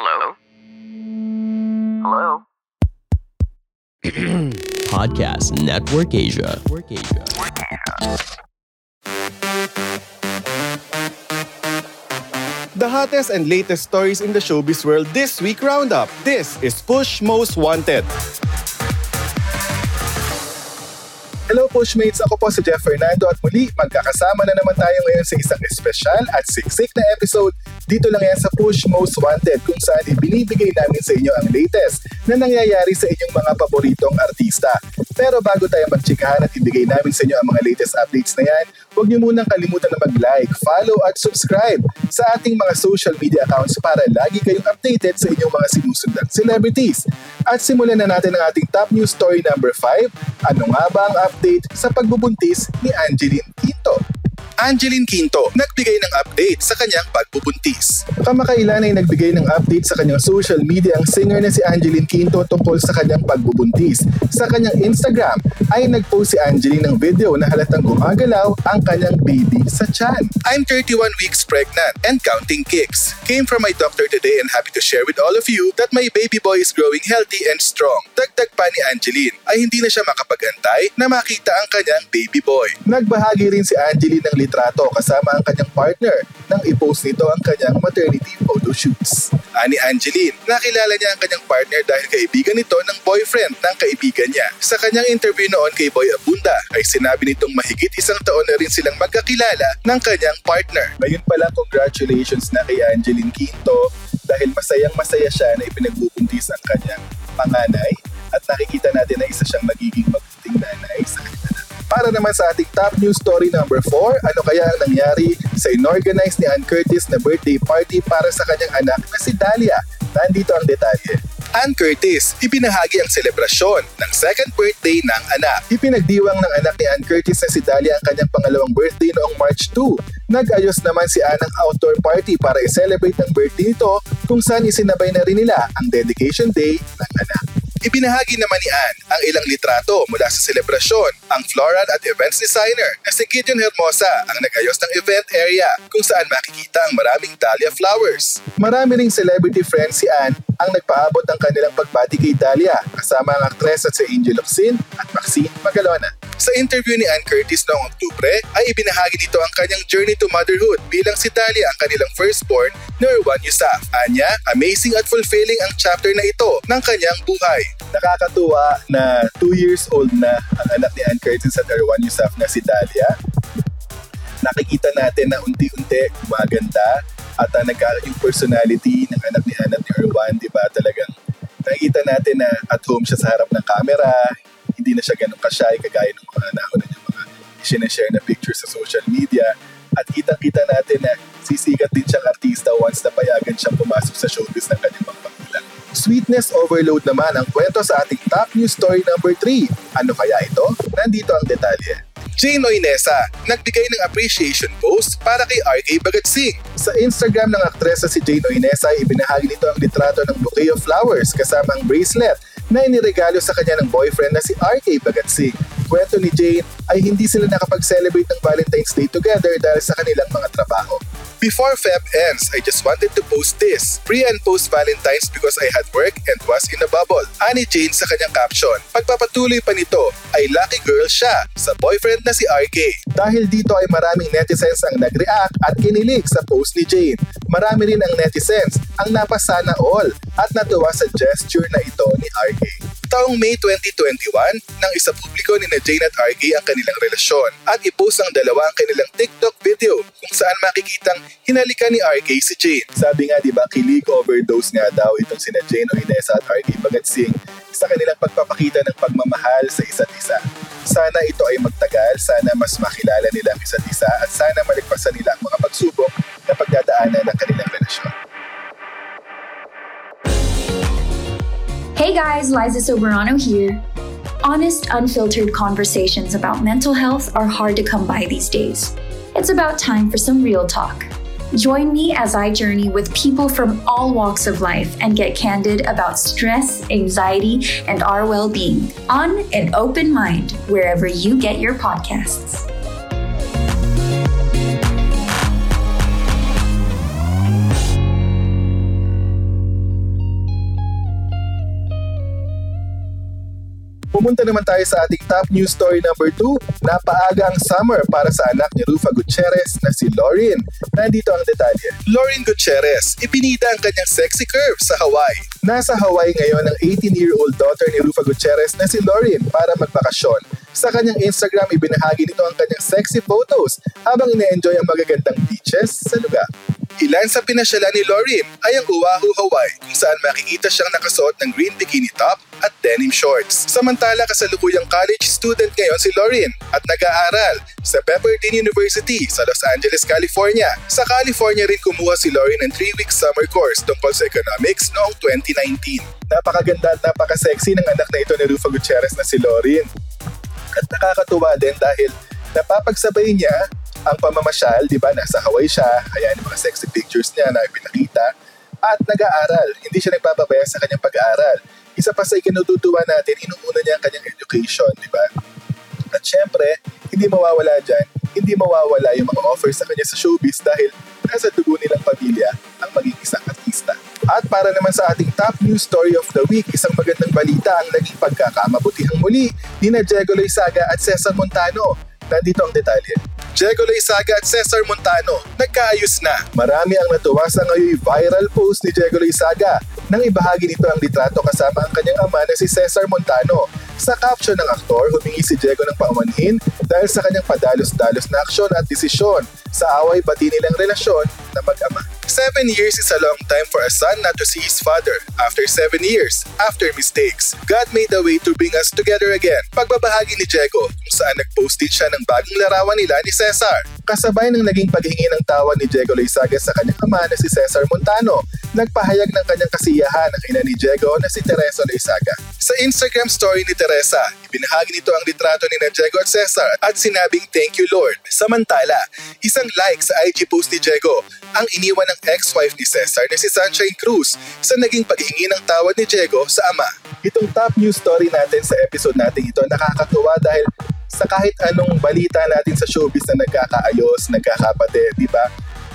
Hello? Hello? Podcast Network Asia. Network Asia. The hottest and latest stories in the showbiz world this week roundup. This is Push Most Wanted. Hello Pushmates! Ako po si Jeff Fernando at muli magkakasama na naman tayo ngayon sa isang espesyal at siksik na episode dito lang yan sa Push Most Wanted kung saan ibinibigay namin sa inyo ang latest na nangyayari sa inyong mga paboritong artista. Pero bago tayo magtsikahan at ibigay namin sa inyo ang mga latest updates na yan, huwag niyo munang kalimutan na mag-like, follow at subscribe sa ating mga social media accounts para lagi kayong updated sa inyong mga sinusundang celebrities. At simulan na natin ang ating top news story number 5. Ano nga ba ang update sa pagbubuntis ni Angeline Quinto? Angeline Quinto nagbigay ng update sa kanyang pagbubuntis. Kamakailan ay nagbigay ng update sa kanyang social media ang singer na si Angeline Quinto tungkol sa kanyang pagbubuntis. Sa kanyang Instagram ay nagpost si Angeline ng video na halatang gumagalaw ang kanyang baby sa tiyan. I'm 31 weeks pregnant and counting kicks. Came from my doctor today and happy to share with all of you that my baby boy is growing healthy and strong. Dagdag pa ni Angeline ay hindi na siya makapag-antay na makita ang kanyang baby boy. Nagbahagi rin si Angeline ng litrato kasama ang kanyang partner nang i-post nito ang kanyang maternity photo shoots. Ani Angeline, nakilala niya ang kanyang partner dahil kaibigan nito ng boyfriend ng kaibigan niya. Sa kanyang interview noon kay Boy Abunda ay sinabi nitong mahigit isang taon na rin silang magkakilala ng kanyang partner. Ngayon pala congratulations na kay Angeline Quinto dahil masayang masaya siya na ipinagbubuntis ang kanyang panganay at nakikita natin na isa siyang magiging Para naman sa ating top news story number 4, ano kaya ang nangyari sa inorganize ni Ann Curtis na birthday party para sa kanyang anak na si Dahlia? Nandito ang detalye. Ann Curtis, ipinahagi ang selebrasyon ng second birthday ng anak. Ipinagdiwang ng anak ni Ann Curtis na si Dahlia ang kanyang pangalawang birthday noong March 2. Nag-ayos naman si Ann ng outdoor party para i-celebrate ang birthday nito kung saan isinabay na rin nila ang dedication day ng anak. Ibinahagi naman ni Ann ang ilang litrato mula sa selebrasyon. Ang floral at events designer na si Gideon Hermosa ang nag-ayos ng event area kung saan makikita ang maraming dahlia flowers. Marami ring celebrity friends si Ann ang nagpaabot ng kanilang pagbati kay Dahlia kasama ang aktres at si Angel Locsin at Maxine Magalona. Sa interview ni Ann Curtis noong Oktubre ay ibinahagi dito ang kanyang journey to motherhood bilang si Dahlia ang kanilang firstborn na Erwan Yusaf. Anya, amazing at fulfilling ang chapter na ito ng kanyang buhay. Nakakatuwa na 2 years old na ang anak ni Ann Curtis at Erwan Yusaf na si Dahlia. Nakikita natin na unti-unti gumaganda at uh, nagkaroon yung personality ng anak ni Ann at ni Erwan, di ba? Talagang nakikita natin na at home siya sa harap ng camera, hindi na siya ganun ka-shy kagaya ng mga nauna niya mga sinashare na pictures sa social media. At kitang-kita natin na sisikat din siyang artista once na payagan siyang pumasok sa showbiz ng kanyang mga magulang. Sweetness overload naman ang kwento sa ating top news story number 3. Ano kaya ito? Nandito ang detalye. Jane Oinesa, nagbigay ng appreciation post para kay RK Bagatsing. Sa Instagram ng aktresa si Jane Oinesa, ibinahagi nito ang litrato ng bouquet of flowers kasama ang bracelet na iniregalo sa kanya ng boyfriend na si RK Bagatsing. Kwento ni Jane ay hindi sila nakapag-celebrate ng Valentine's Day together dahil sa kanilang mga trabaho. Before Feb ends, I just wanted to post this. Pre and post Valentine's because I had work and was in a bubble. Ani Jane sa kanyang caption. Pagpapatuloy pa nito ay lucky girl siya sa boyfriend na si RK. Dahil dito ay maraming netizens ang nag-react at kinilig sa post ni Jane. Marami rin ang netizens ang napasana all at natuwa sa gesture na ito ni RK. Taong May 2021, nang isa publiko ni na Jane at RK ang kanilang relasyon at ipost ang dalawa ang kanilang TikTok video kung saan makikitang hinalikan ni RK si Jane. Sabi nga di ba kilig overdose nga daw itong sina Jane o Inesa at RK Bagatsing sa kanilang pagpapakita ng pagmamahal sa isa't isa. Sana ito ay magtagal, sana mas makilala nila ang isa't isa at sana maligpasan nila ang mga pagsubok na pagdadaanan ng kanilang relasyon. Hey guys, Liza Soberano here. Honest, unfiltered conversations about mental health are hard to come by these days. It's about time for some real talk. Join me as I journey with people from all walks of life and get candid about stress, anxiety, and our well being on an open mind wherever you get your podcasts. Pumunta naman tayo sa ating top news story number 2. Napaaga ang summer para sa anak ni Rufa Gutierrez na si Lauren. Nandito ang detalye. Lauren Gutierrez, ipinida ang kanyang sexy curve sa Hawaii. Nasa Hawaii ngayon ang 18-year-old daughter ni Rufa Gutierrez na si Lauren para magbakasyon. Sa kanyang Instagram, ibinahagi nito ang kanyang sexy photos habang ine-enjoy ang magagandang beaches sa lugar. Ilan sa pinasyalan ni Lauren ay ang Oahu, Hawaii kung saan makikita siyang nakasuot ng green bikini top at denim shorts. Samantala kasalukuyang college student ngayon si Lauren at nag-aaral sa Pepperdine University sa Los Angeles, California. Sa California rin kumuha si Lauren ng 3-week summer course tungkol sa economics noong 2019. Napakaganda at napaka-sexy ng anak na ito ni Rufa Gutierrez na si Lauren. At nakakatuwa din dahil napapagsabay niya ang pamamasyal, di ba, nasa Hawaii siya, ayan yung mga sexy pictures niya na pinakita, at nag-aaral. Hindi siya nagpapabaya sa kanyang pag-aaral. Isa pa sa ikinututuwa natin, inuuna niya ang kanyang education, di ba? At syempre, hindi mawawala dyan, hindi mawawala yung mga offers sa kanya sa showbiz dahil nasa dugo nilang pamilya ang maging isang artista. At para naman sa ating top news story of the week, isang magandang balita ang naging pagkakamabutihang muli ni na Diego Loizaga at Cesar Montano. Nandito ang detalye. Diego Loizaga at Cesar Montano, nagkaayos na. Marami ang natuwa sa ngayon viral post ni Diego Loizaga nang ibahagi nito ang litrato kasama ang kanyang ama na si Cesar Montano. Sa caption ng aktor, humingi si Diego ng paumanhin dahil sa kanyang padalos-dalos na aksyon at desisyon sa away bati nilang relasyon na mag-ama. Seven years is a long time for a son not to see his father. After seven years, after mistakes, God made a way to bring us together again. Pagbabahagi ni Diego kung saan nag-post din siya ng bagong larawan nila ni Cesar. Kasabay ng naging paghingi ng tawad ni Diego Loizaga sa kanyang ama na si Cesar Montano, nagpahayag ng kanyang kasiyahan ang ina ni Diego na si Teresa Loizaga. Sa Instagram story ni Teresa, ibinahagi nito ang litrato ni na Diego at Cesar at sinabing thank you Lord. Samantala, isang like sa IG post ni Diego ang iniwan ng ex-wife ni Cesar na si Sunshine Cruz sa naging paghingi ng tawad ni Diego sa ama. Itong top news story natin sa episode natin ito nakakatuwa dahil sa kahit anong balita natin sa showbiz na nagkakaayos, nagkakapatid, di ba?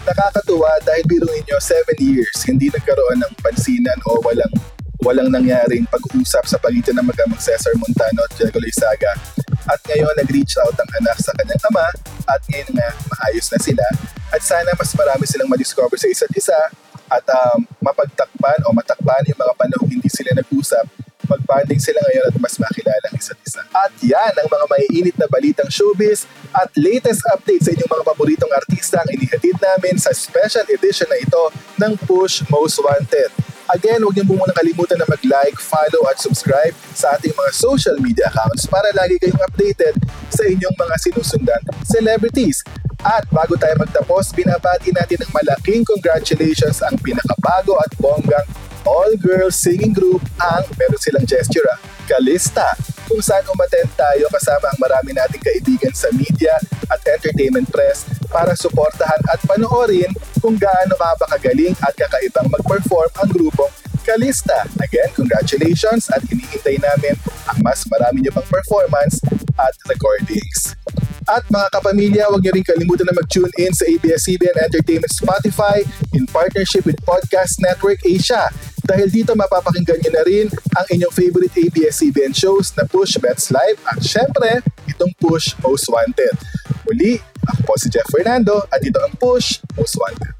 Nakakatuwa dahil biro ninyo 7 years hindi nagkaroon ng pansinan o walang walang nangyaring pag-uusap sa pagitan ng mag-amang Cesar Montano at Diego Loizaga. At ngayon nag-reach out ang anak sa kanyang ama at ngayon nga maayos na sila at sana mas marami silang ma-discover sa isa't isa at um, mapagtakpan o matakpan yung mga panahon hindi sila nag-usap mag-bonding sila ngayon at mas makilala ang isa't isa. At yan ang mga maiinit na balitang showbiz at latest updates sa inyong mga paboritong artista ang inihatid namin sa special edition na ito ng Push Most Wanted. Again, huwag niyo muna kalimutan na mag-like, follow at subscribe sa ating mga social media accounts para lagi kayong updated sa inyong mga sinusundan celebrities. At bago tayo magtapos, binabati natin ng malaking congratulations ang pinakabago at bonggang all-girls singing group ang meron silang gesture ah, Kalista kung saan umattend tayo kasama ang marami nating kaibigan sa media at entertainment press para suportahan at panoorin kung gaano ka ba kagaling at kakaibang mag-perform ang grupong Kalista. Again, congratulations at hinihintay namin ang mas marami nyo pang performance at recordings. At mga kapamilya, huwag niyo rin kalimutan na mag-tune in sa ABS-CBN Entertainment Spotify in partnership with Podcast Network Asia. Dahil dito mapapakinggan niyo na rin ang inyong favorite ABS-CBN shows na Push Bets Live at syempre, itong Push Most Wanted. Muli, ako po si Jeff Fernando at ito ang Push Most Wanted.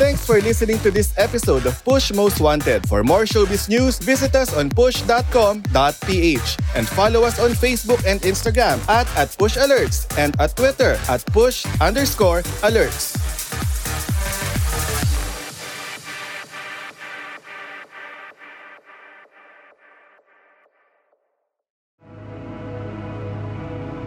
Thanks for listening to this episode of Push Most Wanted. For more showbiz news, visit us on push.com.ph and follow us on Facebook and Instagram at, at Push Alerts and at Twitter at push underscore alerts.